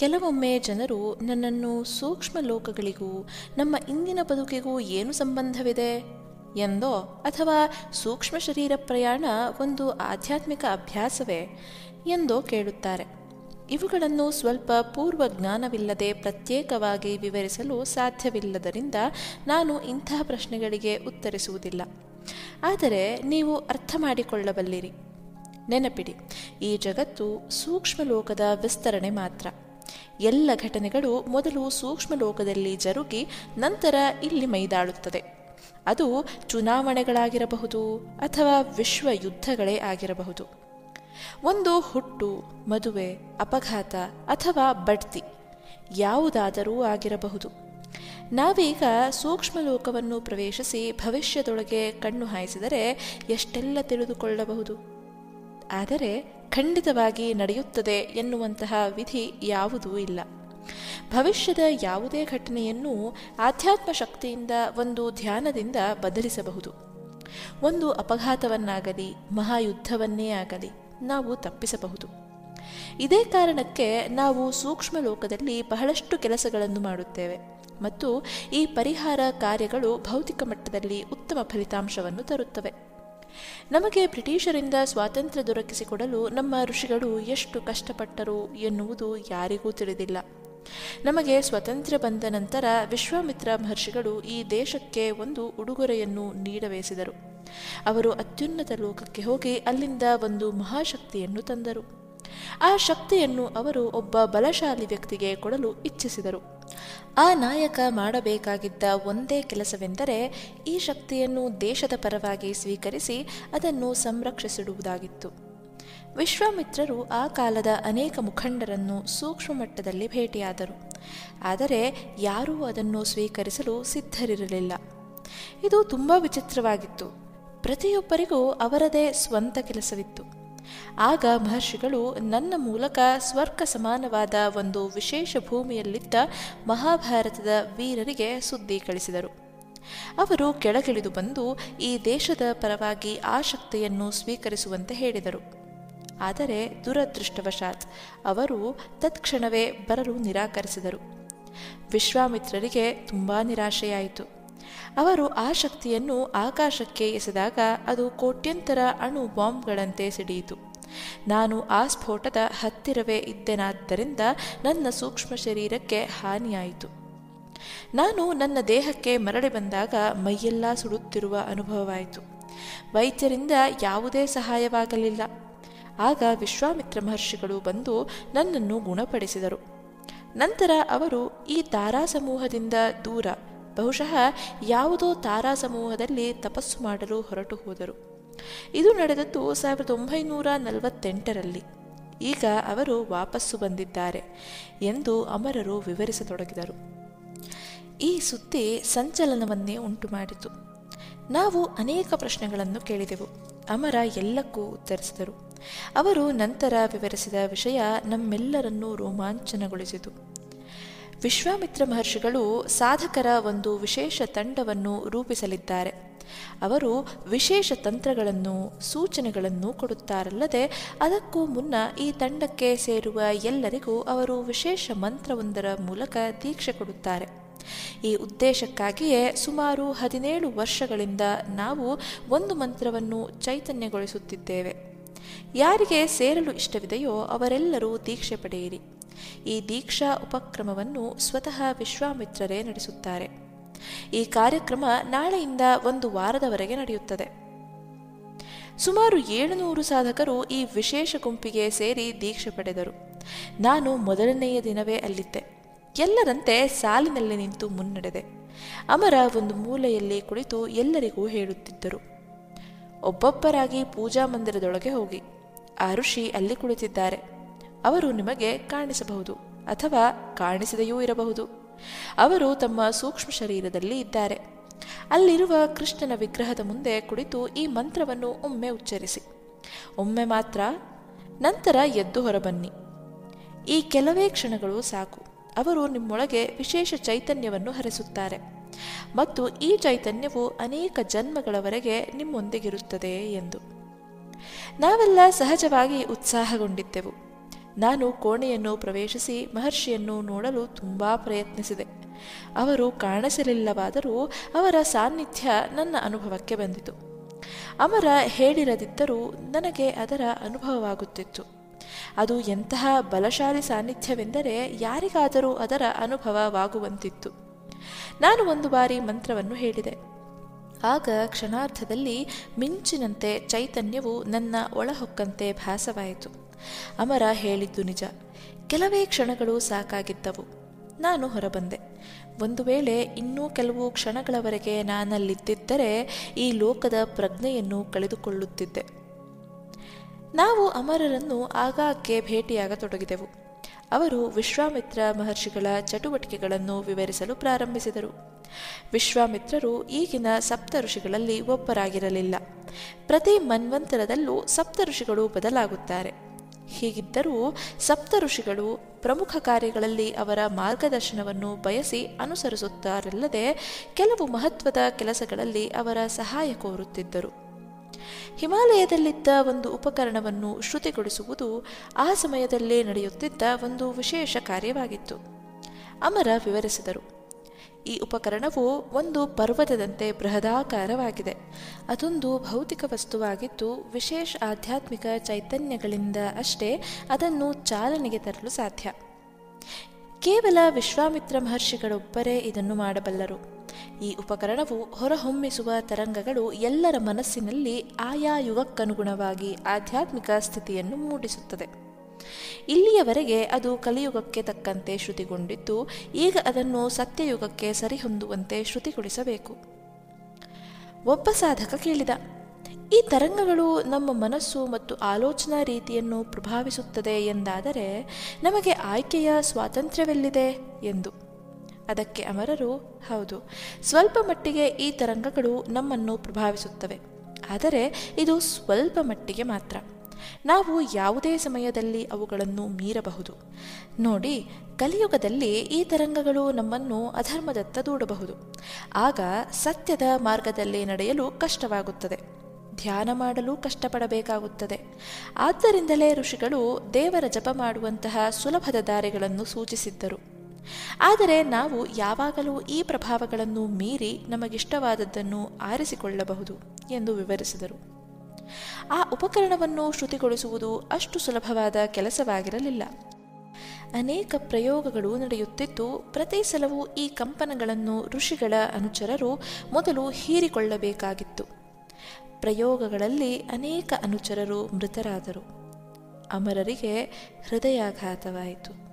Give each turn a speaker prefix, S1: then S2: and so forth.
S1: ಕೆಲವೊಮ್ಮೆ ಜನರು ನನ್ನನ್ನು ಸೂಕ್ಷ್ಮ ಲೋಕಗಳಿಗೂ, ನಮ್ಮ ಇಂದಿನ ಬದುಕಿಗೂ ಏನು ಸಂಬಂಧವಿದೆ ಎಂದೋ ಅಥವಾ ಸೂಕ್ಷ್ಮ ಶರೀರ ಪ್ರಯಾಣ ಒಂದು ಆಧ್ಯಾತ್ಮಿಕ ಅಭ್ಯಾಸವೇ ಎಂದೋ ಕೇಳುತ್ತಾರೆ. ಇವುಗಳನ್ನು ಸ್ವಲ್ಪ ಪೂರ್ವ ಜ್ಞಾನವಿಲ್ಲದೆ ಪ್ರತ್ಯೇಕವಾಗಿ ವಿವರಿಸಲು ಸಾಧ್ಯವಿಲ್ಲದರಿಂದ ನಾನು ಇಂತಹ ಪ್ರಶ್ನೆಗಳಿಗೆ ಉತ್ತರಿಸುವುದಿಲ್ಲ. ಆದರೆ ನೀವು ಅರ್ಥ ಮಾಡಿಕೊಳ್ಳಬಲ್ಲಿರಿ. ನೆನಪಿಡಿ, ಈ ಜಗತ್ತು ಸೂಕ್ಷ್ಮ ಲೋಕದ ವಿಸ್ತರಣೆ ಮಾತ್ರ. ಎಲ್ಲ ಘಟನೆಗಳು ಮೊದಲು ಸೂಕ್ಷ್ಮ ಲೋಕದಲ್ಲಿ ಜರುಗಿ ನಂತರ ಇಲ್ಲಿ ಮೈದಾಳುತ್ತದೆ. ಅದು ಚುನಾವಣೆಗಳಾಗಿರಬಹುದು ಅಥವಾ ವಿಶ್ವ ಯುದ್ಧಗಳೇ ಆಗಿರಬಹುದು. ಒಂದು ಹುಟ್ಟು, ಮದುವೆ, ಅಪಘಾತ ಅಥವಾ ಬಡ್ತಿ ಯಾವುದಾದರೂ ಆಗಿರಬಹುದು. ನಾವೀಗ ಸೂಕ್ಷ್ಮ ಲೋಕವನ್ನು ಪ್ರವೇಶಿಸಿ ಭವಿಷ್ಯದೊಳಗೆ ಕಣ್ಣು ಹಾಯಿಸಿದರೆ ಎಷ್ಟೆಲ್ಲ ತಿಳಿದುಕೊಳ್ಳಬಹುದು? ಆದರೆ ಖಂಡಿತವಾಗಿ ನಡೆಯುತ್ತದೆ ಎನ್ನುವಂತಹ ವಿಧಿ ಯಾವುದೂ ಇಲ್ಲ. ಭವಿಷ್ಯದ ಯಾವುದೇ ಘಟನೆಯನ್ನು ಆಧ್ಯಾತ್ಮ ಶಕ್ತಿಯಿಂದ ಒಂದು ಧ್ಯಾನದಿಂದ ಬದಲಿಸಬಹುದು. ಒಂದು ಅಪಘಾತವನ್ನಾಗಲಿ, ಮಹಾಯುದ್ಧವನ್ನೇ ಆಗಲಿ ನಾವು ತಪ್ಪಿಸಬಹುದು. ಇದೇ ಕಾರಣಕ್ಕೆ ನಾವು ಸೂಕ್ಷ್ಮ ಲೋಕದಲ್ಲಿ ಬಹಳಷ್ಟು ಕೆಲಸಗಳನ್ನು ಮಾಡುತ್ತೇವೆ ಮತ್ತು ಈ ಪರಿಹಾರ ಕಾರ್ಯಗಳು ಭೌತಿಕ ಮಟ್ಟದಲ್ಲಿ ಉತ್ತಮ ಫಲಿತಾಂಶವನ್ನು ತರುತ್ತವೆ. ನಮಗೆ ಬ್ರಿಟಿಷರಿಂದ ಸ್ವಾತಂತ್ರ್ಯ ದೊರಕಿಸಿಕೊಡಲು ನಮ್ಮ ಋಷಿಗಳು ಎಷ್ಟು ಕಷ್ಟಪಟ್ಟರು ಎನ್ನುವುದು ಯಾರಿಗೂ ತಿಳಿದಿಲ್ಲ. ನಮಗೆ ಸ್ವಾತಂತ್ರ್ಯ ಬಂದ ನಂತರ ವಿಶ್ವಾಮಿತ್ರ ಮಹರ್ಷಿಗಳು ಈ ದೇಶಕ್ಕೆ ಒಂದು ಉಡುಗೊರೆಯನ್ನು ನೀಡಬೇಸಿದರು ಅವರು ಅತ್ಯುನ್ನತ ಲೋಕಕ್ಕೆ ಹೋಗಿ ಅಲ್ಲಿಂದ ಒಂದು ಮಹಾಶಕ್ತಿಯನ್ನು ತಂದರು. ಆ ಶಕ್ತಿಯನ್ನು ಅವರು ಒಬ್ಬ ಬಲಶಾಲಿ ವ್ಯಕ್ತಿಗೆ ಕೊಡಲು ಇಚ್ಛಿಸಿದರು. ಆ ನಾಯಕ ಮಾಡಬೇಕಾಗಿದ್ದ ಒಂದೇ ಕೆಲಸವೆಂದರೆ ಈ ಶಕ್ತಿಯನ್ನು ದೇಶದ ಪರವಾಗಿ ಸ್ವೀಕರಿಸಿ ಅದನ್ನು ಸಂರಕ್ಷಿಸಿಡುವುದಾಗಿತ್ತು. ವಿಶ್ವಾಮಿತ್ರರು ಆ ಕಾಲದ ಅನೇಕ ಮುಖಂಡರನ್ನು ಸೂಕ್ಷ್ಮ ಮಟ್ಟದಲ್ಲಿ ಭೇಟಿಯಾದರು. ಆದರೆ ಯಾರೂ ಅದನ್ನು ಸ್ವೀಕರಿಸಲು ಸಿದ್ಧರಿರಲಿಲ್ಲ. ಇದು ತುಂಬ ವಿಚಿತ್ರವಾಗಿತ್ತು. ಪ್ರತಿಯೊಬ್ಬರಿಗೂ ಅವರದೇ ಸ್ವಂತ ಕೆಲಸವಿತ್ತು. ಆಗ ಮಹರ್ಷಿಗಳು ನನ್ನ ಮೂಲಕ ಸ್ವರ್ಗ ಸಮಾನವಾದ ಒಂದು ವಿಶೇಷ ಭೂಮಿಯಲ್ಲಿದ್ದ ಮಹಾಭಾರತದ ವೀರರಿಗೆ ಸುದ್ದಿ ಕಳಿಸಿದರು. ಅವರು ಕೆಳಗಿಳಿದು ಬಂದು ಈ ದೇಶದ ಪರವಾಗಿ ಆ ಶಕ್ತಿಯನ್ನು ಸ್ವೀಕರಿಸುವಂತೆ ಹೇಳಿದರು. ಆದರೆ ದುರದೃಷ್ಟವಶಾತ್ ಅವರು ತತ್ಕ್ಷಣವೇ ಬರಲು ನಿರಾಕರಿಸಿದರು. ವಿಶ್ವಾಮಿತ್ರರಿಗೆ ತುಂಬಾ ನಿರಾಶೆಯಾಯಿತು. ಅವರು ಆ ಶಕ್ತಿಯನ್ನು ಆಕಾಶಕ್ಕೆ ಎಸೆದಾಗ ಅದು ಕೋಟ್ಯಂತರ ಅಣು ಬಾಂಬ್ಗಳಂತೆ ಸಿಡಿಯಿತು. ನಾನು ಆ ಸ್ಫೋಟದ ಹತ್ತಿರವೇ ಇದ್ದೆನಾದ್ದರಿಂದ ನನ್ನ ಸೂಕ್ಷ್ಮ ಶರೀರಕ್ಕೆ ಹಾನಿಯಾಯಿತು. ನಾನು ನನ್ನ ದೇಹಕ್ಕೆ ಮರಳಿ ಬಂದಾಗ ಮೈಯೆಲ್ಲ ಸುಡುತ್ತಿರುವ ಅನುಭವವಾಯಿತು. ವೈದ್ಯರಿಂದ ಯಾವುದೇ ಸಹಾಯವಾಗಲಿಲ್ಲ. ಆಗ ವಿಶ್ವಾಮಿತ್ರ ಮಹರ್ಷಿಗಳು ಬಂದು ನನ್ನನ್ನು ಗುಣಪಡಿಸಿದರು. ನಂತರ ಅವರು ಈ ತಾರಾ ಸಮೂಹದಿಂದ ದೂರ ಬಹುಶಃ ಯಾವುದೋ ತಾರಾ ಸಮೂಹದಲ್ಲಿ ತಪಸ್ಸು ಮಾಡಲು ಹೊರಟು ಹೋದರು. ಇದು ನಡೆದದ್ದು ಸಾವಿರದ ಒಂಬೈನೂರ ನಲವತ್ತೆಂಟರಲ್ಲಿ. ಈಗ ಅವರು ವಾಪಸ್ಸು ಬಂದಿದ್ದಾರೆ ಎಂದು ಅಮರರು ವಿವರಿಸತೊಡಗಿದರು. ಈ ಸುದ್ದಿ ಸಂಚಲನವನ್ನೇ ಉಂಟು ಮಾಡಿತು ನಾವು ಅನೇಕ ಪ್ರಶ್ನೆಗಳನ್ನು ಕೇಳಿದೆವು. ಅಮರ ಎಲ್ಲಕ್ಕೂ ಉತ್ತರಿಸಿದರು. ಅವರು ನಂತರ ವಿವರಿಸಿದ ವಿಷಯ ನಮ್ಮೆಲ್ಲರನ್ನೂ ರೋಮಾಂಚನಗೊಳಿಸಿತು. ವಿಶ್ವಾಮಿತ್ರ ಮಹರ್ಷಿಗಳು ಸಾಧಕರ ಒಂದು ವಿಶೇಷ ತಂಡವನ್ನು ರೂಪಿಸಲಿದ್ದಾರೆ. ಅವರು ವಿಶೇಷ ತಂತ್ರಗಳನ್ನು, ಸೂಚನೆಗಳನ್ನು ಕೊಡುತ್ತಾರಲ್ಲದೆ ಅದಕ್ಕೂ ಮುನ್ನ ಈ ತಂಡಕ್ಕೆ ಸೇರುವ ಎಲ್ಲರಿಗೂ ಅವರು ವಿಶೇಷ ಮಂತ್ರವೊಂದರ ಮೂಲಕ ದೀಕ್ಷೆ ಕೊಡುತ್ತಾರೆ. ಈ ಉದ್ದೇಶಕ್ಕಾಗಿಯೇ ಸುಮಾರು ಹದಿನೇಳು ವರ್ಷಗಳಿಂದ ನಾವು ಒಂದು ಮಂತ್ರವನ್ನು ಚೈತನ್ಯಗೊಳಿಸುತ್ತಿದ್ದೇವೆ. ಯಾರಿಗೆ ಸೇರಲು ಇಷ್ಟವಿದೆಯೋ ಅವರೆಲ್ಲರೂ ದೀಕ್ಷೆ ಪಡೆಯಿರಿ. ಈ ದೀಕ್ಷಾ ಉಪಕ್ರಮವನ್ನು ಸ್ವತಃ ವಿಶ್ವಾಮಿತ್ರರೇ ನಡೆಸುತ್ತಾರೆ. ಈ ಕಾರ್ಯಕ್ರಮ ನಾಳೆಯಿಂದ ಒಂದು ವಾರದವರೆಗೆ ನಡೆಯುತ್ತದೆ. ಸುಮಾರು ಏಳುನೂರು ಸಾಧಕರು ಈ ವಿಶೇಷ ಗುಂಪಿಗೆ ಸೇರಿ ದೀಕ್ಷೆ ಪಡೆದರು. ನಾನು ಮೊದಲನೆಯ ದಿನವೇ ಅಲ್ಲಿದ್ದೆ. ಎಲ್ಲರಂತೆ ಸಾಲಿನಲ್ಲಿ ನಿಂತು ಮುನ್ನಡೆದೆ. ಅಮರ ಒಂದು ಮೂಲೆಯಲ್ಲಿ ಕುಳಿತು ಎಲ್ಲರಿಗೂ ಹೇಳುತ್ತಿದ್ದರು. ಒಬ್ಬೊಬ್ಬರಾಗಿ ಪೂಜಾ ಮಂದಿರದೊಳಗೆ ಹೋಗಿ. ಆ ಋಷಿ ಅಲ್ಲಿ ಕುಳಿತಿದ್ದಾರೆ. ಅವರು ನಿಮಗೆ ಕಾಣಿಸಬಹುದು ಅಥವಾ ಕಾಣಿಸದೆಯೂ ಇರಬಹುದು. ಅವರು ತಮ್ಮ ಸೂಕ್ಷ್ಮ ಶರೀರದಲ್ಲಿ ಇದ್ದಾರೆ. ಅಲ್ಲಿರುವ ಕೃಷ್ಣನ ವಿಗ್ರಹದ ಮುಂದೆ ಕುಳಿತು ಈ ಮಂತ್ರವನ್ನು ಒಮ್ಮೆ ಉಚ್ಚರಿಸಿ. ಒಮ್ಮೆ ಮಾತ್ರ, ನಂತರ ಎದ್ದು ಹೊರಬನ್ನಿ. ಈ ಕೆಲವೇ ಕ್ಷಣಗಳು ಸಾಕು. ಅವರು ನಿಮ್ಮೊಳಗೆ ವಿಶೇಷ ಚೈತನ್ಯವನ್ನು ಹರಿಸುತ್ತಾರೆ. ಮತ್ತು ಈ ಚೈತನ್ಯವು ಅನೇಕ ಜನ್ಮಗಳವರೆಗೆ ನಿಮ್ಮೊಂದಿಗಿರುತ್ತದೆ ಎಂದು. ನಾವೆಲ್ಲ ಸಹಜವಾಗಿ ಉತ್ಸಾಹಗೊಂಡಿದ್ದೆವು. ನಾನು ಕೋಣೆಯನ್ನು ಪ್ರವೇಶಿಸಿ ಮಹರ್ಷಿಯನ್ನು ನೋಡಲು ತುಂಬ ಪ್ರಯತ್ನಿಸಿದೆ. ಅವರು ಕಾಣಿಸಲಿಲ್ಲವಾದರೂ ಅವರ ಸಾನ್ನಿಧ್ಯ ನನ್ನ ಅನುಭವಕ್ಕೆ ಬಂದಿತು. ಅಮರ ಹೇಳಿರದಿದ್ದರೂ ನನಗೆ ಅದರ ಅನುಭವವಾಗುತ್ತಿತ್ತು. ಅದು ಎಂತಹ ಬಲಶಾಲಿ ಸಾನ್ನಿಧ್ಯವೆಂದರೆ ಯಾರಿಗಾದರೂ ಅದರ ಅನುಭವವಾಗುವಂತಿತ್ತು. ನಾನು ಒಂದು ಬಾರಿ ಮಂತ್ರವನ್ನು ಹೇಳಿದೆ. ಆಗ ಕ್ಷಣಾರ್ಧದಲ್ಲಿ ಮಿಂಚಿನಂತೆ ಚೈತನ್ಯವು ನನ್ನ ಒಳಹೊಕ್ಕಂತೆ ಭಾಸವಾಯಿತು. ಅಮರ ಹೇಳಿದ್ದು ನಿಜ. ಕೆಲವೇ ಕ್ಷಣಗಳು ಸಾಕಾಗಿದ್ದವು. ನಾನು ಹೊರಬಂದೆ. ಒಂದು ವೇಳೆ ಇನ್ನೂ ಕೆಲವು ಕ್ಷಣಗಳವರೆಗೆ ನಾನಲ್ಲಿದ್ದಿದ್ದರೆ ಈ ಲೋಕದ ಪ್ರಜ್ಞೆಯನ್ನು ಕಳೆದುಕೊಳ್ಳುತ್ತಿದ್ದೆ. ನಾವು ಅಮರರನ್ನು ಆಗಾಗ್ಗೆ ಭೇಟಿಯಾಗತೊಡಗಿದೆವು. ಅವರು ವಿಶ್ವಾಮಿತ್ರ ಮಹರ್ಷಿಗಳ ಚಟುವಟಿಕೆಗಳನ್ನು ವಿವರಿಸಲು ಪ್ರಾರಂಭಿಸಿದರು. ವಿಶ್ವಾಮಿತ್ರರು ಈಗಿನ ಸಪ್ತ ಋಷಿಗಳಲ್ಲಿ ಒಬ್ಬರಾಗಿರಲಿಲ್ಲ. ಪ್ರತಿ ಮನ್ವಂತರದಲ್ಲೂ ಸಪ್ತ ಋಷಿಗಳು ಬದಲಾಗುತ್ತಾರೆ. ಹೀಗಿದ್ದರೂ ಸಪ್ತ ಋಷಿಗಳು ಪ್ರಮುಖ ಕಾರ್ಯಗಳಲ್ಲಿ ಅವರ ಮಾರ್ಗದರ್ಶನವನ್ನು ಬಯಸಿ ಅನುಸರಿಸುತ್ತಾರಲ್ಲದೆ ಕೆಲವು ಮಹತ್ವದ ಕೆಲಸಗಳಲ್ಲಿ ಅವರ ಸಹಾಯ ಕೋರುತ್ತಿದ್ದರು. ಹಿಮಾಲಯದಲ್ಲಿದ್ದ ಒಂದು ಉಪಕರಣವನ್ನು ಶ್ರುತಿಗೊಳಿಸುವುದು ಆ ಸಮಯದಲ್ಲೇ ನಡೆಯುತ್ತಿದ್ದ ಒಂದು ವಿಶೇಷ ಕಾರ್ಯವಾಗಿತ್ತು. ಅಮರ ವಿವರಿಸಿದರು. ಈ ಉಪಕರಣವು ಒಂದು ಪರ್ವತದಂತೆ ಬೃಹದಾಕಾರವಾಗಿದೆ. ಅದೊಂದು ಭೌತಿಕ ವಸ್ತುವಾಗಿದ್ದು, ವಿಶೇಷ ಆಧ್ಯಾತ್ಮಿಕ ಚೈತನ್ಯಗಳಿಂದ ಅಷ್ಟೇ ಅದನ್ನು ಚಾಲನೆಗೆ ತರಲು ಸಾಧ್ಯ. ಕೇವಲ ವಿಶ್ವಾಮಿತ್ರ ಮಹರ್ಷಿಗಳೊಬ್ಬರೇ ಇದನ್ನು ಮಾಡಬಲ್ಲರು. ಈ ಉಪಕರಣವು ಹೊರಹೊಮ್ಮಿಸುವ ತರಂಗಗಳು ಎಲ್ಲರ ಮನಸ್ಸಿನಲ್ಲಿ ಆಯಾ ಯುಗಕ್ಕನುಗುಣವಾಗಿ ಆಧ್ಯಾತ್ಮಿಕ ಸ್ಥಿತಿಯನ್ನು ಮೂಡಿಸುತ್ತದೆ. ಇಲ್ಲಿಯವರೆಗೆ ಅದು ಕಲಿಯುಗಕ್ಕೆ ತಕ್ಕಂತೆ ಶ್ರುತಿಗೊಂಡಿದ್ದು, ಈಗ ಅದನ್ನು ಸತ್ಯಯುಗಕ್ಕೆ ಸರಿಹೊಂದುವಂತೆ ಶ್ರುತಿಗೊಳಿಸಬೇಕು. ಒಬ್ಬ ಸಾಧಕ ಕೇಳಿದ, ಈ ತರಂಗಗಳು ನಮ್ಮ ಮನಸ್ಸು ಮತ್ತು ಆಲೋಚನಾ ರೀತಿಯನ್ನು ಪ್ರಭಾವಿಸುತ್ತದೆ ಎಂದಾದರೆ ನಮಗೆ ಆಯ್ಕೆಯ ಸ್ವಾತಂತ್ರ್ಯವೆಲ್ಲಿದೆ? ಎಂದು. ಅದಕ್ಕೆ ಅಮರರು, ಹೌದು, ಸ್ವಲ್ಪ ಮಟ್ಟಿಗೆ ಈ ತರಂಗಗಳು ನಮ್ಮನ್ನು ಪ್ರಭಾವಿಸುತ್ತವೆ, ಆದರೆ ಇದು ಸ್ವಲ್ಪ ಮಟ್ಟಿಗೆ ಮಾತ್ರ. ನಾವು ಯಾವುದೇ ಸಮಯದಲ್ಲಿ ಅವುಗಳನ್ನು ಮೀರಬಹುದು. ನೋಡಿ, ಕಲಿಯುಗದಲ್ಲಿ ಈ ತರಂಗಗಳು ನಮ್ಮನ್ನು ಅಧರ್ಮದತ್ತ ದೂಡಬಹುದು. ಆಗ ಸತ್ಯದ ಮಾರ್ಗದಲ್ಲಿ ನಡೆಯಲು ಕಷ್ಟವಾಗುತ್ತದೆ. ಧ್ಯಾನ ಮಾಡಲು ಕಷ್ಟಪಡಬೇಕಾಗುತ್ತದೆ. ಆದ್ದರಿಂದಲೇ ಋಷಿಗಳು ದೇವರ ಜಪ ಮಾಡುವಂತಹ ಸುಲಭದ ದಾರಿಗಳನ್ನು ಸೂಚಿಸಿದ್ದರು. ಆದರೆ ನಾವು ಯಾವಾಗಲೂ ಈ ಪ್ರಭಾವಗಳನ್ನು ಮೀರಿ ನಮಗಿಷ್ಟವಾದದ್ದನ್ನು ಆರಿಸಿಕೊಳ್ಳಬಹುದು ಎಂದು ವಿವರಿಸಿದರು. ಆ ಉಪಕರಣವನ್ನು ಶ್ರುತಿಗೊಳಿಸುವುದು ಅಷ್ಟು ಸುಲಭವಾದ ಕೆಲಸವಾಗಿರಲಿಲ್ಲ. ಅನೇಕ ಪ್ರಯೋಗಗಳು ನಡೆಯುತ್ತಿದ್ದು, ಪ್ರತಿ ಸಲವೂ ಈ ಕಂಪನಗಳನ್ನು ಋಷಿಗಳ ಅನುಚರರು ಮೊದಲು ಹೀರಿಕೊಳ್ಳಬೇಕಾಗಿತ್ತು. ಪ್ರಯೋಗಗಳಲ್ಲಿ ಅನೇಕ ಅನುಚರರು ಮೃತರಾದರು. ಅಮರರಿಗೆ ಹೃದಯಾಘಾತವಾಯಿತು.